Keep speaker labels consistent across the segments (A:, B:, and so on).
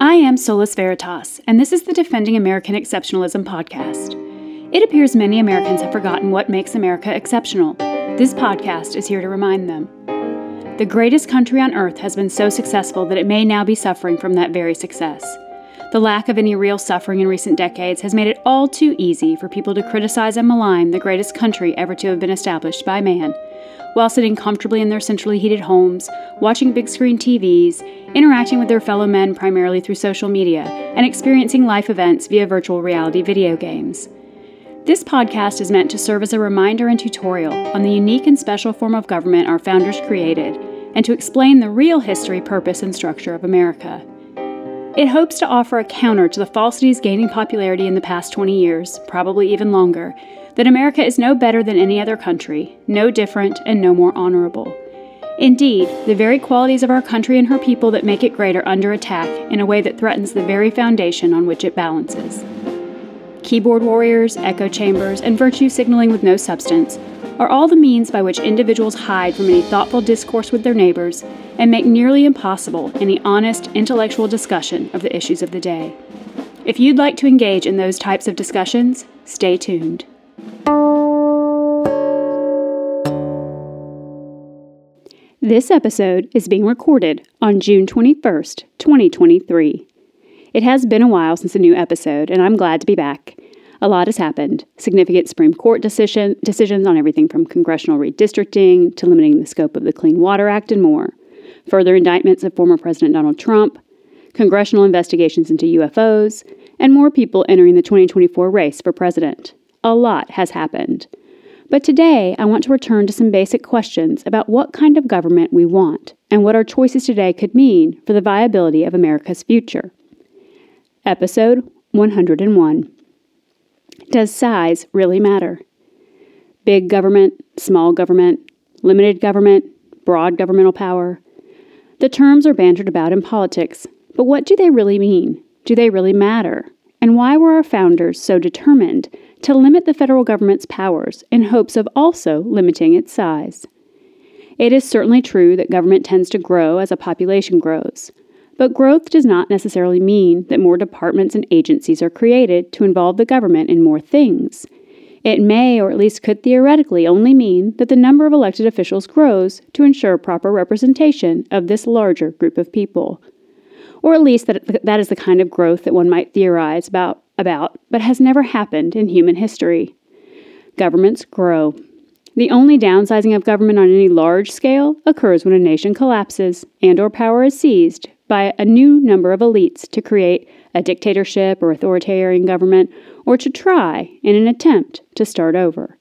A: I am Solis Veritas, and this is the Defending American Exceptionalism podcast. It appears many Americans have forgotten what makes America exceptional. This podcast is here to remind them. The greatest country on earth has been so successful that it may now be suffering from that very success. The lack of any real suffering in recent decades has made it all too easy for people to criticize and malign the greatest country ever to have been established by man, while sitting comfortably in their centrally heated homes, watching big screen TVs, interacting with their fellow men primarily through social media, and experiencing life events via virtual reality video games. This podcast is meant to serve as a reminder and tutorial on the unique and special form of government our founders created, and to explain the real history, purpose, and structure of America. It hopes to offer a counter to the falsities gaining popularity in the past 20 years, probably even longer, that America is no better than any other country, no different, and no more honorable. Indeed, the very qualities of our country and her people that make it great are under attack in a way that threatens the very foundation on which it balances. Keyboard warriors, echo chambers, and virtue signaling with no substance are all the means by which individuals hide from any thoughtful discourse with their neighbors and make nearly impossible any honest intellectual discussion of the issues of the day. If you'd like to engage in those types of discussions, stay tuned. This episode is being recorded on June 21st, 2023. It has been a while since a new episode, and I'm glad to be back. A lot has happened. Significant Supreme Court decision, decisions on everything from congressional redistricting to limiting the scope of the Clean Water Act and more. Further indictments of former President Donald Trump, congressional investigations into UFOs, and more people entering the 2024 race for president. A lot has happened. But today, I want to return to some basic questions about what kind of government we want and what our choices today could mean for the viability of America's future. Episode 101 does size really matter? Big government, small government, limited government, broad governmental power. The terms are bantered about in politics, but what do they really mean? Do they really matter? And why were our founders so determined to limit the federal government's powers in hopes of also limiting its size? It is certainly true that government tends to grow as a population grows. But growth does not necessarily mean that more departments and agencies are created to involve the government in more things. It may, or at least could theoretically, only mean that the number of elected officials grows to ensure proper representation of this larger group of people. Or at least that that is the kind of growth that one might theorize about, about but has never happened in human history. Governments grow. The only downsizing of government on any large scale occurs when a nation collapses and or power is seized by a new number of elites to create a dictatorship or authoritarian government, or to try, in an attempt, to start over.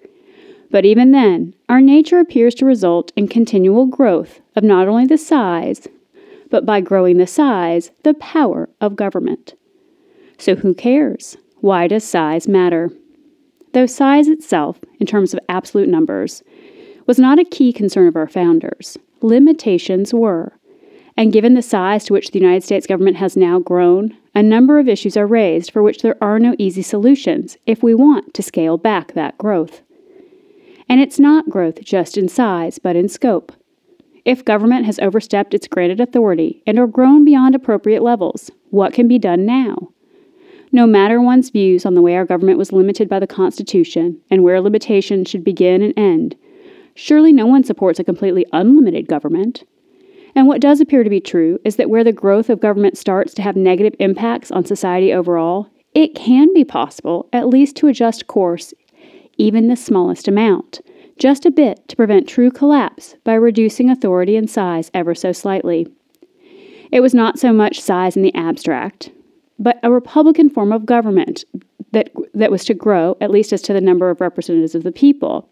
A: But even then, our nature appears to result in continual growth of not only the size, but by growing the size, the power of government. So who cares? Why does size matter? Though size itself, in terms of absolute numbers, was not a key concern of our founders, limitations were. And given the size to which the United States government has now grown, a number of issues are raised for which there are no easy solutions if we want to scale back that growth. And it's not growth just in size, but in scope. If government has overstepped its granted authority and or grown beyond appropriate levels, what can be done now? No matter one's views on the way our government was limited by the Constitution and where limitations should begin and end, surely no one supports a completely unlimited government. And what does appear to be true is that where the growth of government starts to have negative impacts on society overall, it can be possible at least to adjust course, even the smallest amount, just a bit to prevent true collapse by reducing authority and size ever so slightly. It was not so much size in the abstract, but a Republican form of government that, that was to grow, at least as to the number of representatives of the people,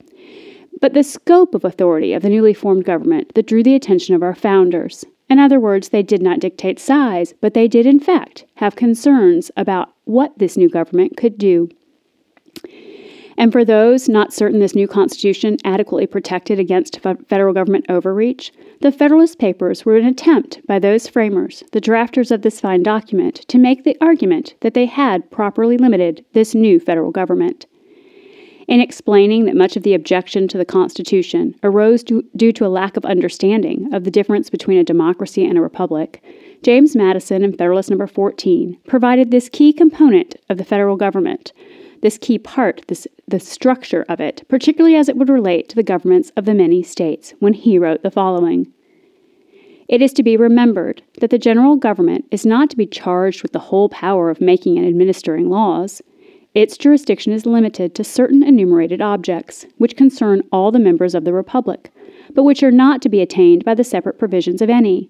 A: but the scope of authority of the newly formed government that drew the attention of our founders. In other words, they did not dictate size, but they did, in fact, have concerns about what this new government could do. And for those not certain this new Constitution adequately protected against federal government overreach, the Federalist Papers were an attempt by those framers, the drafters of this fine document, to make the argument that they had properly limited this new federal government. In explaining that much of the objection to the Constitution arose due to a lack of understanding of the difference between a democracy and a republic, James Madison in Federalist Number 14 provided this key component of the federal government, this key part, this, the structure of it, particularly as it would relate to the governments of the many states, when he wrote the following. It is to be remembered that the general government is not to be charged with the whole power of making and administering laws. Its jurisdiction is limited to certain enumerated objects, which concern all the members of the Republic, but which are not to be attained by the separate provisions of any.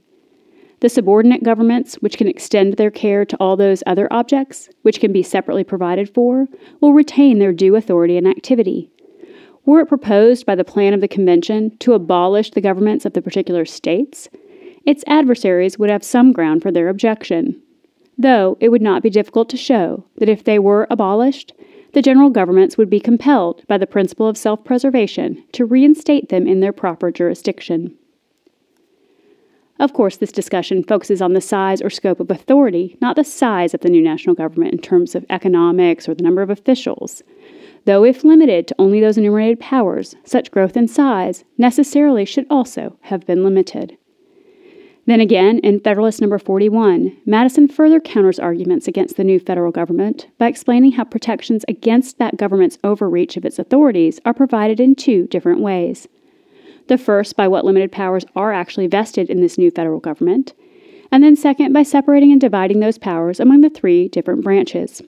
A: The subordinate governments, which can extend their care to all those other objects, which can be separately provided for, will retain their due authority and activity. Were it proposed by the plan of the Convention to abolish the governments of the particular states, its adversaries would have some ground for their objection, though it would not be difficult to show that if they were abolished, the general governments would be compelled by the principle of self preservation to reinstate them in their proper jurisdiction. Of course, this discussion focuses on the size or scope of authority, not the size of the new national government in terms of economics or the number of officials. Though, if limited to only those enumerated powers, such growth in size necessarily should also have been limited. Then again, in Federalist Number 41, Madison further counters arguments against the new federal government by explaining how protections against that government's overreach of its authorities are provided in two different ways. The first, by what limited powers are actually vested in this new federal government, and then second, by separating and dividing those powers among the three different branches.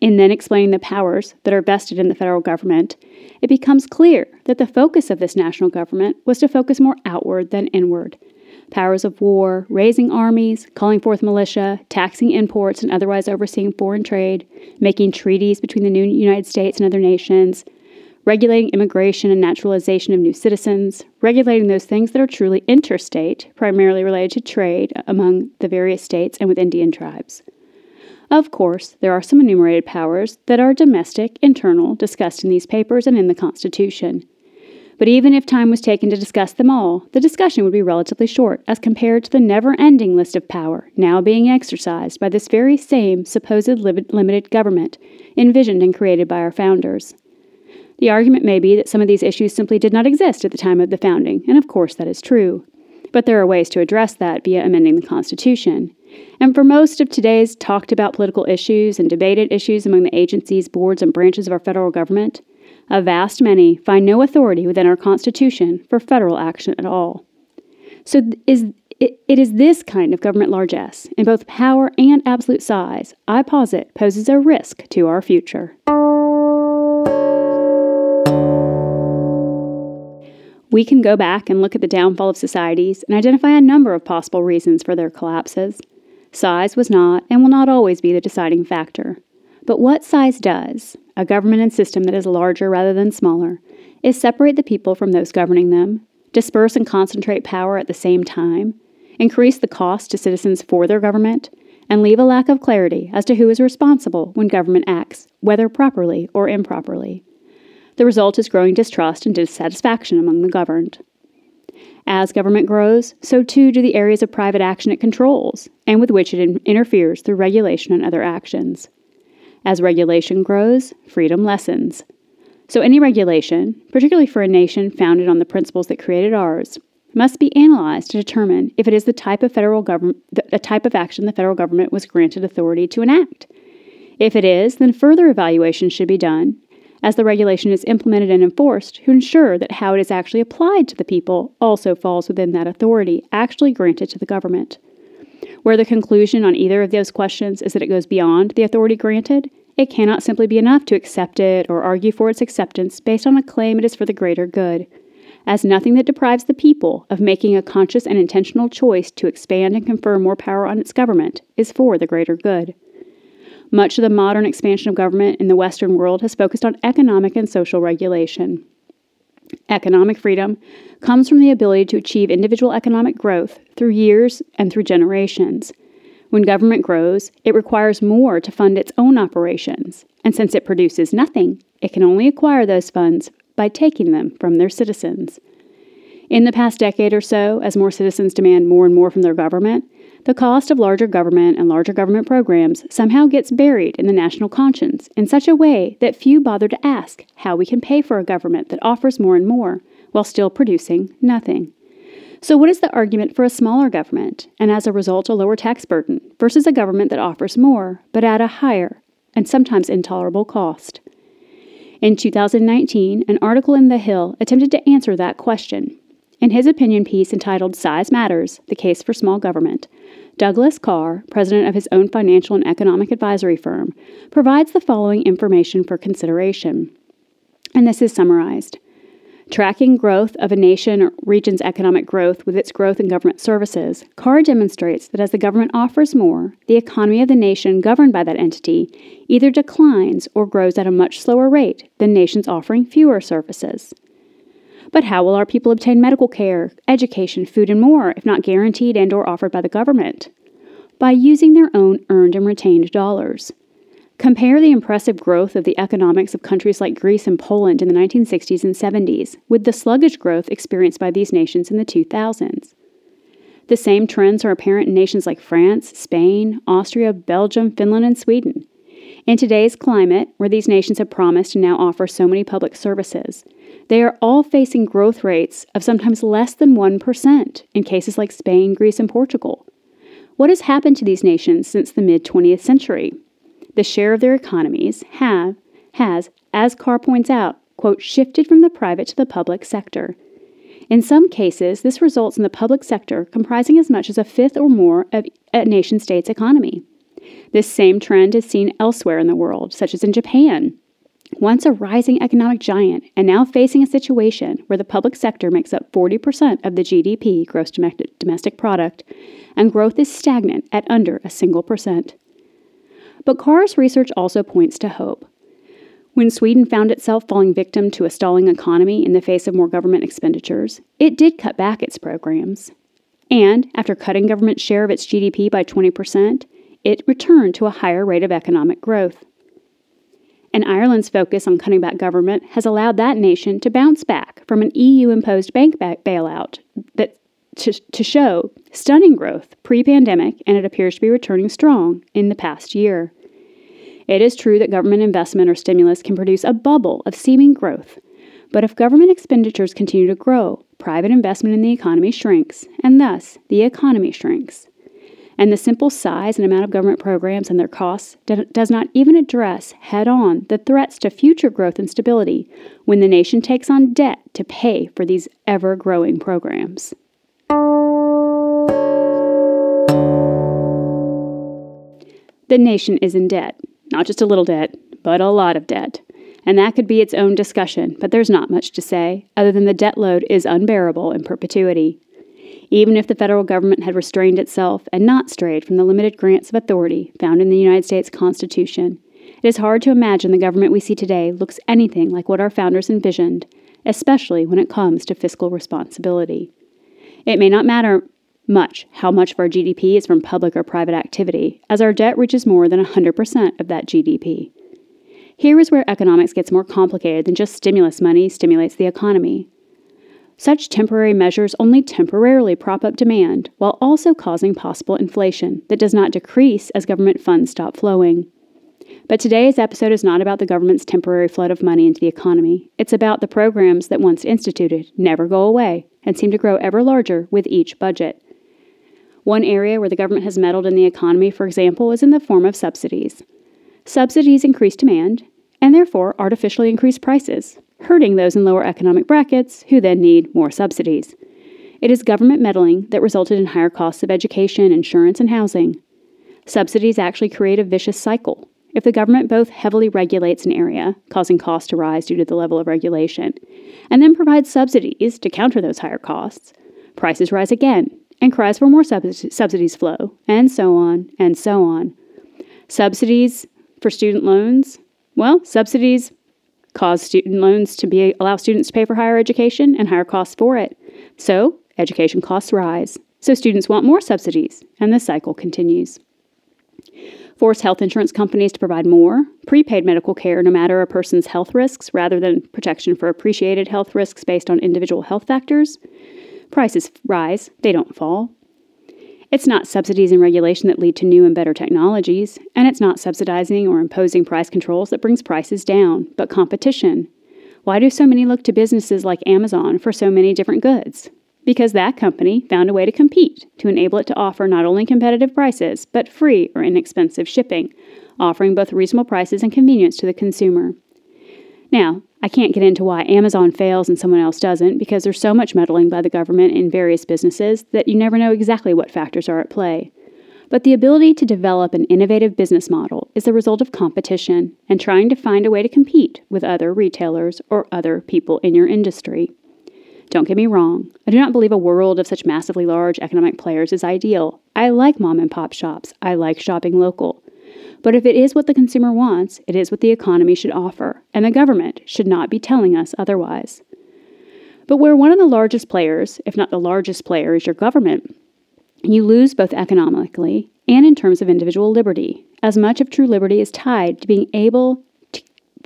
A: In then explaining the powers that are vested in the federal government, it becomes clear that the focus of this national government was to focus more outward than inward. Powers of war, raising armies, calling forth militia, taxing imports and otherwise overseeing foreign trade, making treaties between the new United States and other nations, regulating immigration and naturalization of new citizens, regulating those things that are truly interstate, primarily related to trade among the various states and with Indian tribes. Of course, there are some enumerated powers that are domestic, internal, discussed in these papers and in the Constitution. But even if time was taken to discuss them all, the discussion would be relatively short as compared to the never ending list of power now being exercised by this very same supposed limited government envisioned and created by our founders. The argument may be that some of these issues simply did not exist at the time of the founding, and of course that is true. But there are ways to address that via amending the Constitution. And for most of today's talked about political issues and debated issues among the agencies, boards, and branches of our federal government, a vast many find no authority within our Constitution for federal action at all. So is it, it is this kind of government largesse, in both power and absolute size, I posit poses a risk to our future. We can go back and look at the downfall of societies and identify a number of possible reasons for their collapses. Size was not and will not always be the deciding factor. But what size does, a government and system that is larger rather than smaller, is separate the people from those governing them, disperse and concentrate power at the same time, increase the cost to citizens for their government, and leave a lack of clarity as to who is responsible when government acts, whether properly or improperly. The result is growing distrust and dissatisfaction among the governed. As government grows, so too do the areas of private action it controls, and with which it in- interferes through regulation and other actions. As regulation grows, freedom lessens. So, any regulation, particularly for a nation founded on the principles that created ours, must be analyzed to determine if it is the type of federal government, the type of action the federal government was granted authority to enact. If it is, then further evaluation should be done as the regulation is implemented and enforced to ensure that how it is actually applied to the people also falls within that authority actually granted to the government. Where the conclusion on either of those questions is that it goes beyond the authority granted, it cannot simply be enough to accept it or argue for its acceptance based on a claim it is for the greater good, as nothing that deprives the people of making a conscious and intentional choice to expand and confer more power on its government is for the greater good. Much of the modern expansion of government in the Western world has focused on economic and social regulation. Economic freedom comes from the ability to achieve individual economic growth through years and through generations. When government grows, it requires more to fund its own operations, and since it produces nothing, it can only acquire those funds by taking them from their citizens. In the past decade or so, as more citizens demand more and more from their government, The cost of larger government and larger government programs somehow gets buried in the national conscience in such a way that few bother to ask how we can pay for a government that offers more and more while still producing nothing. So, what is the argument for a smaller government and as a result a lower tax burden versus a government that offers more but at a higher and sometimes intolerable cost? In 2019, an article in The Hill attempted to answer that question. In his opinion piece entitled Size Matters The Case for Small Government, Douglas Carr, president of his own financial and economic advisory firm, provides the following information for consideration. And this is summarized. Tracking growth of a nation or region's economic growth with its growth in government services, Carr demonstrates that as the government offers more, the economy of the nation governed by that entity either declines or grows at a much slower rate than nations offering fewer services. But how will our people obtain medical care, education, food, and more if not guaranteed and or offered by the government? By using their own earned and retained dollars. Compare the impressive growth of the economics of countries like Greece and Poland in the 1960s and 70s with the sluggish growth experienced by these nations in the 2000s. The same trends are apparent in nations like France, Spain, Austria, Belgium, Finland, and Sweden. In today's climate, where these nations have promised and now offer so many public services, they are all facing growth rates of sometimes less than 1% in cases like Spain, Greece, and Portugal. What has happened to these nations since the mid 20th century? the share of their economies have has, as Carr points out, quote, shifted from the private to the public sector. In some cases, this results in the public sector comprising as much as a fifth or more of a nation state's economy. This same trend is seen elsewhere in the world, such as in Japan, once a rising economic giant and now facing a situation where the public sector makes up 40% of the GDP, gross domestic product, and growth is stagnant at under a single percent. But Carr's research also points to hope. When Sweden found itself falling victim to a stalling economy in the face of more government expenditures, it did cut back its programs. And after cutting government's share of its GDP by 20%, it returned to a higher rate of economic growth. And Ireland's focus on cutting back government has allowed that nation to bounce back from an EU imposed bank bailout that to, to show stunning growth pre pandemic, and it appears to be returning strong in the past year. It is true that government investment or stimulus can produce a bubble of seeming growth, but if government expenditures continue to grow, private investment in the economy shrinks, and thus the economy shrinks. And the simple size and amount of government programs and their costs does not even address head on the threats to future growth and stability when the nation takes on debt to pay for these ever growing programs. The nation is in debt, not just a little debt, but a lot of debt. And that could be its own discussion, but there's not much to say, other than the debt load is unbearable in perpetuity. Even if the federal government had restrained itself and not strayed from the limited grants of authority found in the United States Constitution, it is hard to imagine the government we see today looks anything like what our founders envisioned, especially when it comes to fiscal responsibility. It may not matter much how much of our GDP is from public or private activity, as our debt reaches more than 100% of that GDP. Here is where economics gets more complicated than just stimulus money stimulates the economy. Such temporary measures only temporarily prop up demand while also causing possible inflation that does not decrease as government funds stop flowing. But today's episode is not about the government's temporary flood of money into the economy. It's about the programs that once instituted never go away and seem to grow ever larger with each budget. One area where the government has meddled in the economy, for example, is in the form of subsidies. Subsidies increase demand and therefore artificially increase prices, hurting those in lower economic brackets who then need more subsidies. It is government meddling that resulted in higher costs of education, insurance, and housing. Subsidies actually create a vicious cycle. If the government both heavily regulates an area, causing costs to rise due to the level of regulation, and then provides subsidies to counter those higher costs, prices rise again, and cries for more subsidies flow, and so on and so on. Subsidies for student loans? Well, subsidies cause student loans to be allow students to pay for higher education and higher costs for it. So, education costs rise. So students want more subsidies, and the cycle continues. Force health insurance companies to provide more prepaid medical care no matter a person's health risks rather than protection for appreciated health risks based on individual health factors. Prices rise, they don't fall. It's not subsidies and regulation that lead to new and better technologies, and it's not subsidizing or imposing price controls that brings prices down, but competition. Why do so many look to businesses like Amazon for so many different goods? Because that company found a way to compete to enable it to offer not only competitive prices, but free or inexpensive shipping, offering both reasonable prices and convenience to the consumer. Now, I can't get into why Amazon fails and someone else doesn't because there's so much meddling by the government in various businesses that you never know exactly what factors are at play. But the ability to develop an innovative business model is the result of competition and trying to find a way to compete with other retailers or other people in your industry. Don't get me wrong, I do not believe a world of such massively large economic players is ideal. I like mom and pop shops, I like shopping local. But if it is what the consumer wants, it is what the economy should offer, and the government should not be telling us otherwise. But where one of the largest players, if not the largest player, is your government, you lose both economically and in terms of individual liberty, as much of true liberty is tied to being able to,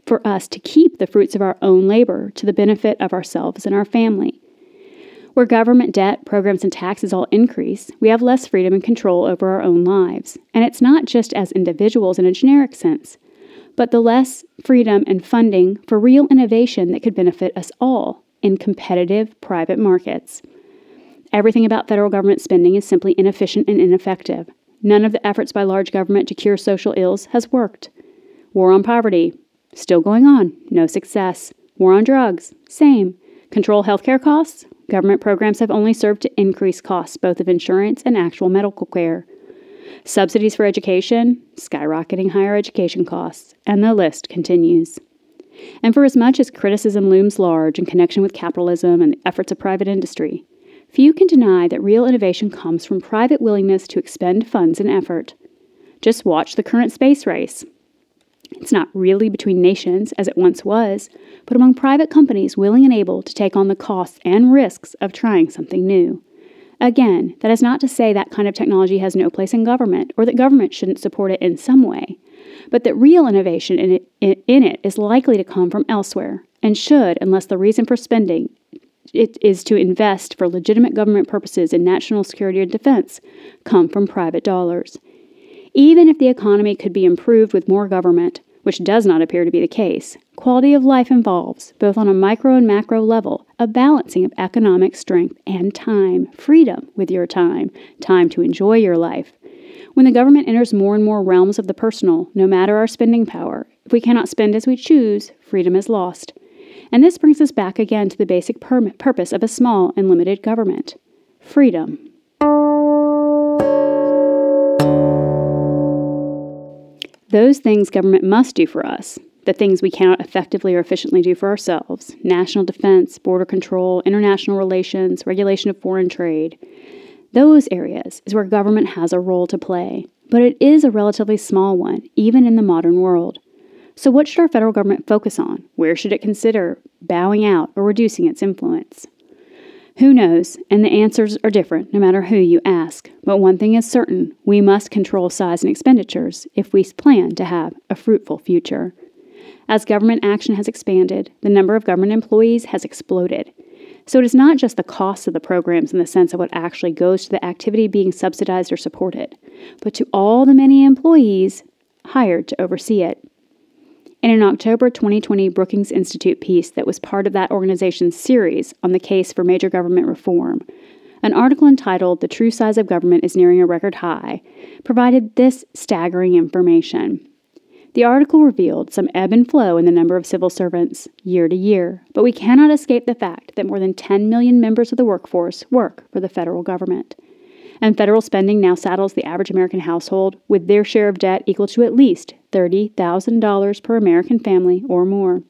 A: for us to keep the fruits of our own labor to the benefit of ourselves and our family. Where government debt, programs, and taxes all increase, we have less freedom and control over our own lives. And it's not just as individuals in a generic sense, but the less freedom and funding for real innovation that could benefit us all in competitive private markets. Everything about federal government spending is simply inefficient and ineffective. None of the efforts by large government to cure social ills has worked. War on poverty, still going on, no success. War on drugs, same. Control healthcare costs, Government programs have only served to increase costs both of insurance and actual medical care. Subsidies for education, skyrocketing higher education costs, and the list continues. And for as much as criticism looms large in connection with capitalism and the efforts of private industry, few can deny that real innovation comes from private willingness to expend funds and effort. Just watch the current space race. It's not really between nations as it once was, but among private companies willing and able to take on the costs and risks of trying something new. Again, that is not to say that kind of technology has no place in government or that government shouldn't support it in some way, but that real innovation in it, in it is likely to come from elsewhere and should, unless the reason for spending it is to invest for legitimate government purposes in national security or defense, come from private dollars. Even if the economy could be improved with more government, which does not appear to be the case, quality of life involves, both on a micro and macro level, a balancing of economic strength and time, freedom with your time, time to enjoy your life. When the government enters more and more realms of the personal, no matter our spending power, if we cannot spend as we choose, freedom is lost. And this brings us back again to the basic purpose of a small and limited government freedom. Those things government must do for us, the things we cannot effectively or efficiently do for ourselves national defense, border control, international relations, regulation of foreign trade. Those areas is where government has a role to play, but it is a relatively small one, even in the modern world. So, what should our federal government focus on? Where should it consider bowing out or reducing its influence? Who knows? And the answers are different no matter who you ask. But one thing is certain we must control size and expenditures if we plan to have a fruitful future. As government action has expanded, the number of government employees has exploded. So it is not just the cost of the programs in the sense of what actually goes to the activity being subsidized or supported, but to all the many employees hired to oversee it. In an October 2020 Brookings Institute piece that was part of that organization's series on the case for major government reform, an article entitled The True Size of Government is Nearing a Record High provided this staggering information. The article revealed some ebb and flow in the number of civil servants year to year, but we cannot escape the fact that more than 10 million members of the workforce work for the federal government and federal spending now saddles the average American household with their share of debt equal to at least $30,000 per American family or more.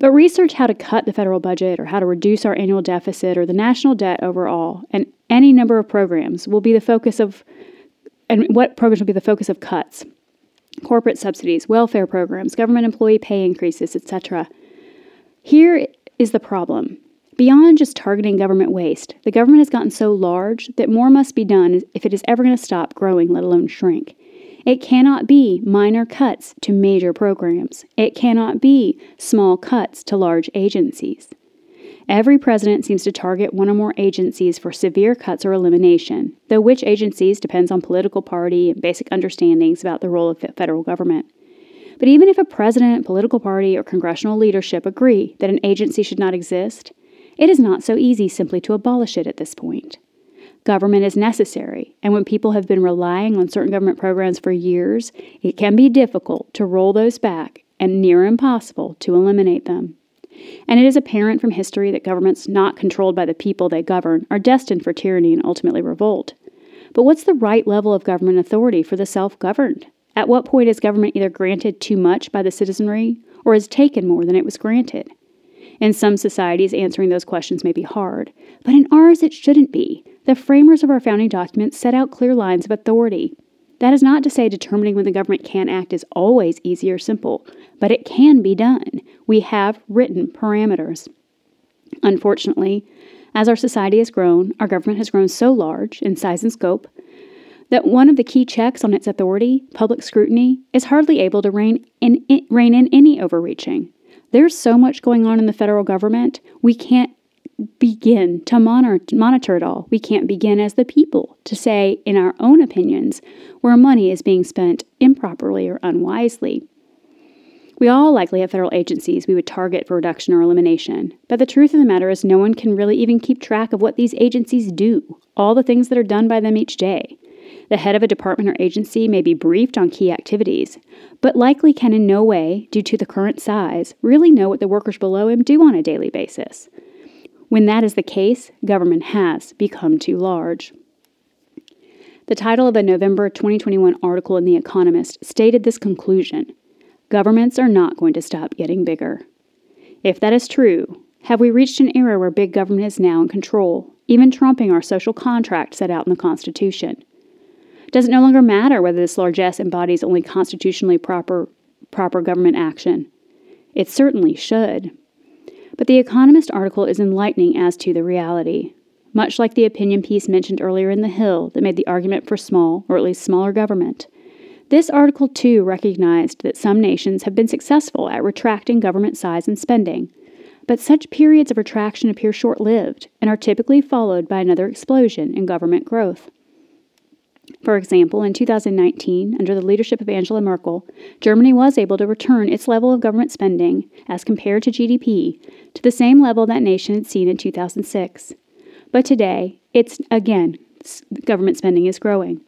A: But research how to cut the federal budget or how to reduce our annual deficit or the national debt overall, and any number of programs will be the focus of, and what programs will be the focus of cuts corporate subsidies, welfare programs, government employee pay increases, etc. Here is the problem Beyond just targeting government waste, the government has gotten so large that more must be done if it is ever going to stop growing, let alone shrink. It cannot be minor cuts to major programs. It cannot be small cuts to large agencies. Every president seems to target one or more agencies for severe cuts or elimination, though which agencies depends on political party and basic understandings about the role of the federal government. But even if a president, political party, or congressional leadership agree that an agency should not exist, it is not so easy simply to abolish it at this point. Government is necessary, and when people have been relying on certain government programs for years, it can be difficult to roll those back and near impossible to eliminate them. And it is apparent from history that governments not controlled by the people they govern are destined for tyranny and ultimately revolt. But what's the right level of government authority for the self governed? At what point is government either granted too much by the citizenry or is taken more than it was granted? In some societies, answering those questions may be hard, but in ours it shouldn't be. The framers of our founding documents set out clear lines of authority. That is not to say determining when the government can act is always easy or simple, but it can be done. We have written parameters. Unfortunately, as our society has grown, our government has grown so large in size and scope that one of the key checks on its authority, public scrutiny, is hardly able to rein in, rein in any overreaching. There's so much going on in the federal government, we can't begin to monitor, monitor it all. We can't begin as the people to say, in our own opinions, where money is being spent improperly or unwisely. We all likely have federal agencies we would target for reduction or elimination, but the truth of the matter is no one can really even keep track of what these agencies do, all the things that are done by them each day. The head of a department or agency may be briefed on key activities, but likely can in no way, due to the current size, really know what the workers below him do on a daily basis. When that is the case, government has become too large. The title of a November 2021 article in The Economist stated this conclusion Governments are not going to stop getting bigger. If that is true, have we reached an era where big government is now in control, even trumping our social contract set out in the Constitution? Does it no longer matter whether this largesse embodies only constitutionally proper, proper government action? It certainly should. But the Economist article is enlightening as to the reality. Much like the opinion piece mentioned earlier in The Hill that made the argument for small, or at least smaller government, this article too recognized that some nations have been successful at retracting government size and spending, but such periods of retraction appear short lived and are typically followed by another explosion in government growth. For example, in 2019, under the leadership of Angela Merkel, Germany was able to return its level of government spending, as compared to GDP, to the same level that nation had seen in 2006. But today, it's again, government spending is growing.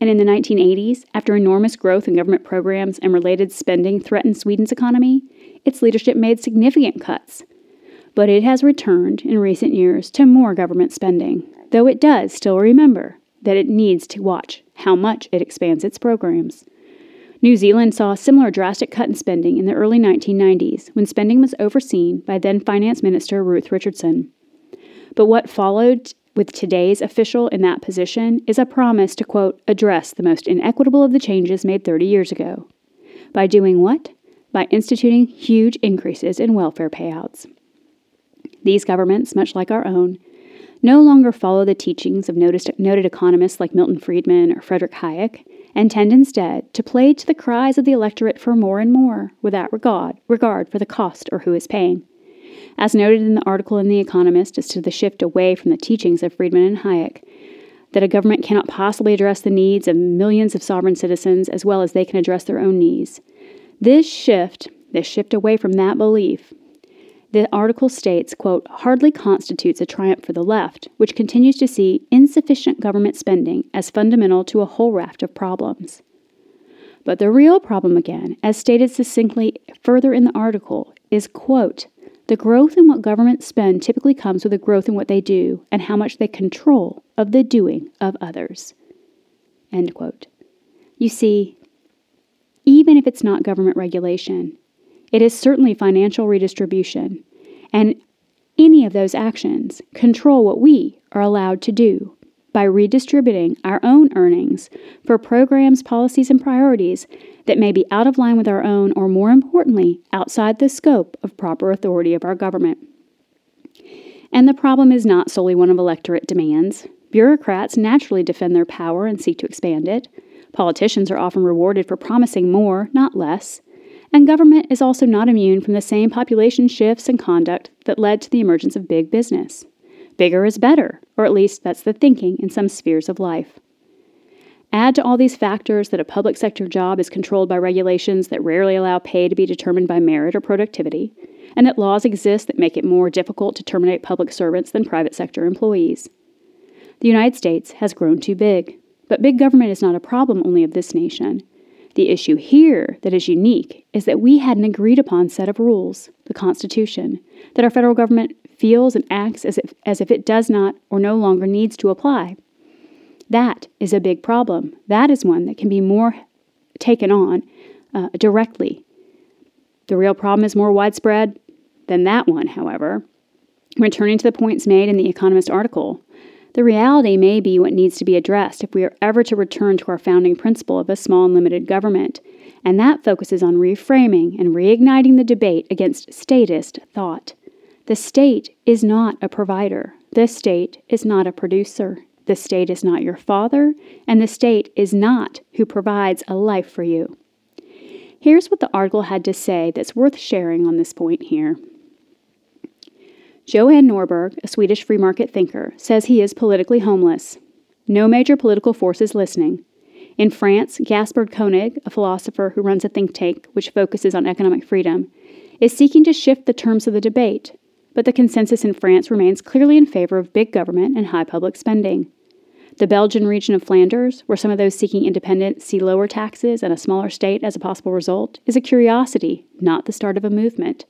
A: And in the 1980s, after enormous growth in government programs and related spending threatened Sweden's economy, its leadership made significant cuts. But it has returned in recent years to more government spending, though it does still remember that it needs to watch how much it expands its programs. New Zealand saw a similar drastic cut in spending in the early 1990s when spending was overseen by then Finance Minister Ruth Richardson. But what followed with today's official in that position is a promise to, quote, address the most inequitable of the changes made 30 years ago. By doing what? By instituting huge increases in welfare payouts. These governments, much like our own, no longer follow the teachings of noted economists like Milton Friedman or Frederick Hayek and tend instead to play to the cries of the electorate for more and more without regard, regard for the cost or who is paying. As noted in the article in The Economist as to the shift away from the teachings of Friedman and Hayek, that a government cannot possibly address the needs of millions of sovereign citizens as well as they can address their own needs. This shift, this shift away from that belief, the article states, quote, hardly constitutes a triumph for the left, which continues to see insufficient government spending as fundamental to a whole raft of problems. But the real problem, again, as stated succinctly further in the article, is, quote, the growth in what governments spend typically comes with a growth in what they do and how much they control of the doing of others. End quote. You see, even if it's not government regulation, it is certainly financial redistribution, and any of those actions control what we are allowed to do by redistributing our own earnings for programs, policies, and priorities that may be out of line with our own, or more importantly, outside the scope of proper authority of our government. And the problem is not solely one of electorate demands. Bureaucrats naturally defend their power and seek to expand it. Politicians are often rewarded for promising more, not less. And government is also not immune from the same population shifts and conduct that led to the emergence of big business. Bigger is better, or at least that's the thinking in some spheres of life. Add to all these factors that a public sector job is controlled by regulations that rarely allow pay to be determined by merit or productivity, and that laws exist that make it more difficult to terminate public servants than private sector employees. The United States has grown too big, but big government is not a problem only of this nation. The issue here that is unique is that we had an agreed upon set of rules, the Constitution, that our federal government feels and acts as if, as if it does not or no longer needs to apply. That is a big problem. That is one that can be more taken on uh, directly. The real problem is more widespread than that one, however. Returning to the points made in the Economist article, the reality may be what needs to be addressed if we are ever to return to our founding principle of a small and limited government, and that focuses on reframing and reigniting the debate against statist thought. The state is not a provider, the state is not a producer. The state is not your father, and the state is not who provides a life for you. Here's what the article had to say that's worth sharing on this point here. Johan Norberg, a Swedish free market thinker, says he is politically homeless. No major political force is listening. In France, Gaspard Koenig, a philosopher who runs a think tank which focuses on economic freedom, is seeking to shift the terms of the debate, but the consensus in France remains clearly in favor of big government and high public spending. The Belgian region of Flanders, where some of those seeking independence see lower taxes and a smaller state as a possible result, is a curiosity, not the start of a movement.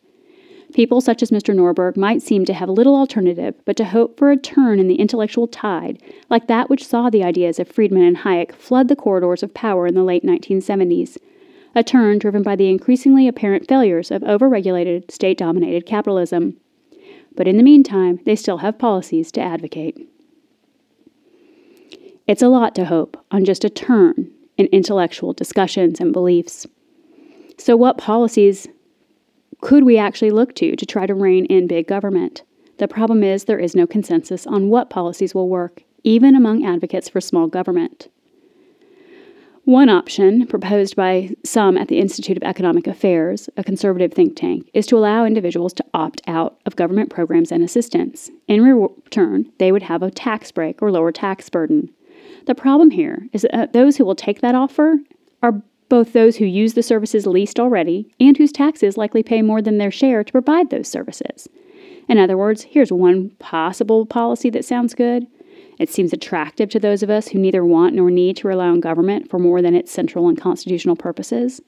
A: People such as Mr. Norberg might seem to have little alternative but to hope for a turn in the intellectual tide, like that which saw the ideas of Friedman and Hayek flood the corridors of power in the late 1970s. A turn driven by the increasingly apparent failures of overregulated, state dominated capitalism. But in the meantime, they still have policies to advocate. It's a lot to hope on just a turn in intellectual discussions and beliefs. So, what policies could we actually look to to try to rein in big government? The problem is there is no consensus on what policies will work, even among advocates for small government. One option, proposed by some at the Institute of Economic Affairs, a conservative think tank, is to allow individuals to opt out of government programs and assistance. In return, they would have a tax break or lower tax burden. The problem here is that uh, those who will take that offer are both those who use the services least already and whose taxes likely pay more than their share to provide those services. In other words, here's one possible policy that sounds good. It seems attractive to those of us who neither want nor need to rely on government for more than its central and constitutional purposes.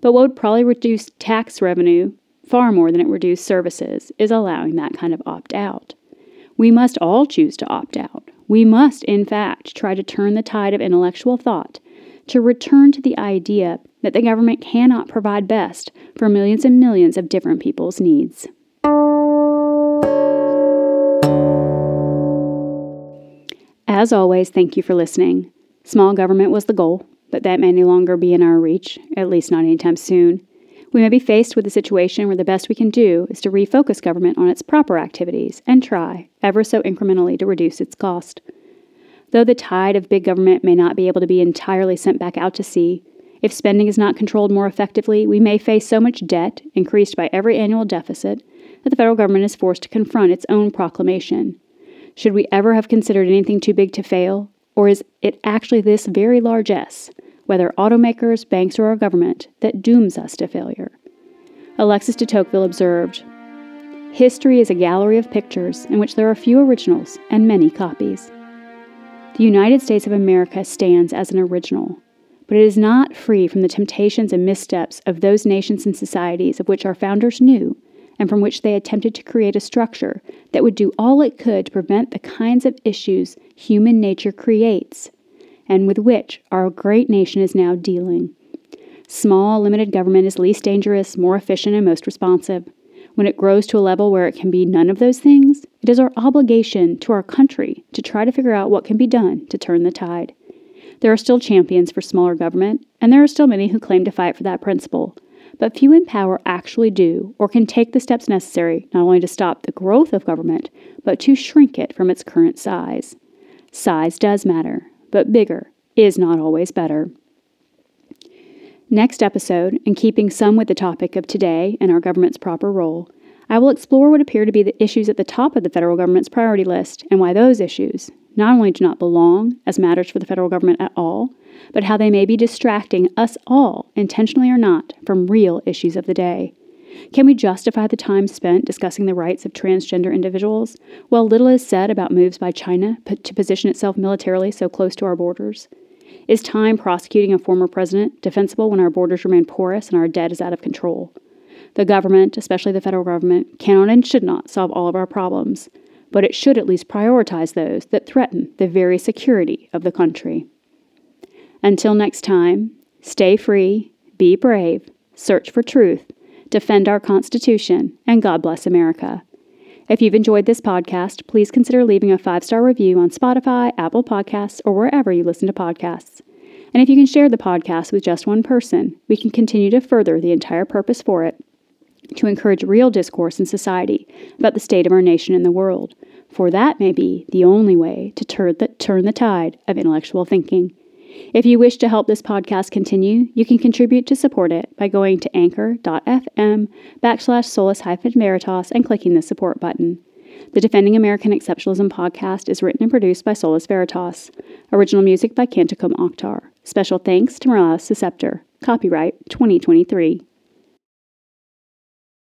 A: But what would probably reduce tax revenue far more than it reduces services is allowing that kind of opt out. We must all choose to opt out. We must, in fact, try to turn the tide of intellectual thought to return to the idea that the government cannot provide best for millions and millions of different people's needs. As always, thank you for listening. Small government was the goal, but that may no longer be in our reach, at least not anytime soon. We may be faced with a situation where the best we can do is to refocus government on its proper activities and try, ever so incrementally, to reduce its cost. Though the tide of big government may not be able to be entirely sent back out to sea, if spending is not controlled more effectively, we may face so much debt, increased by every annual deficit, that the federal government is forced to confront its own proclamation. Should we ever have considered anything too big to fail? Or is it actually this very largesse, whether automakers, banks, or our government, that dooms us to failure? Alexis de Tocqueville observed History is a gallery of pictures in which there are few originals and many copies. The United States of America stands as an original, but it is not free from the temptations and missteps of those nations and societies of which our founders knew and from which they attempted to create a structure that would do all it could to prevent the kinds of issues human nature creates and with which our great nation is now dealing. Small, limited government is least dangerous, more efficient, and most responsive. When it grows to a level where it can be none of those things, it is our obligation to our country to try to figure out what can be done to turn the tide. There are still champions for smaller government, and there are still many who claim to fight for that principle. But few in power actually do or can take the steps necessary not only to stop the growth of government, but to shrink it from its current size. Size does matter, but bigger is not always better. Next episode, in keeping some with the topic of today and our government's proper role, I will explore what appear to be the issues at the top of the federal government's priority list and why those issues not only do not belong as matters for the federal government at all, but how they may be distracting us all, intentionally or not, from real issues of the day. Can we justify the time spent discussing the rights of transgender individuals while little is said about moves by China to position itself militarily so close to our borders? Is time prosecuting a former president defensible when our borders remain porous and our debt is out of control? The government, especially the federal government, cannot and should not solve all of our problems, but it should at least prioritize those that threaten the very security of the country. Until next time, stay free, be brave, search for truth, defend our Constitution, and God bless America. If you've enjoyed this podcast, please consider leaving a five star review on Spotify, Apple Podcasts, or wherever you listen to podcasts. And if you can share the podcast with just one person, we can continue to further the entire purpose for it to encourage real discourse in society about the state of our nation and the world, for that may be the only way to turn the, turn the tide of intellectual thinking. If you wish to help this podcast continue, you can contribute to support it by going to anchor.fm backslash solis hyphen veritas and clicking the support button. The Defending American Exceptionalism podcast is written and produced by Solis Veritas. Original music by Canticum Octar. Special thanks to Morales Susceptor. Copyright 2023.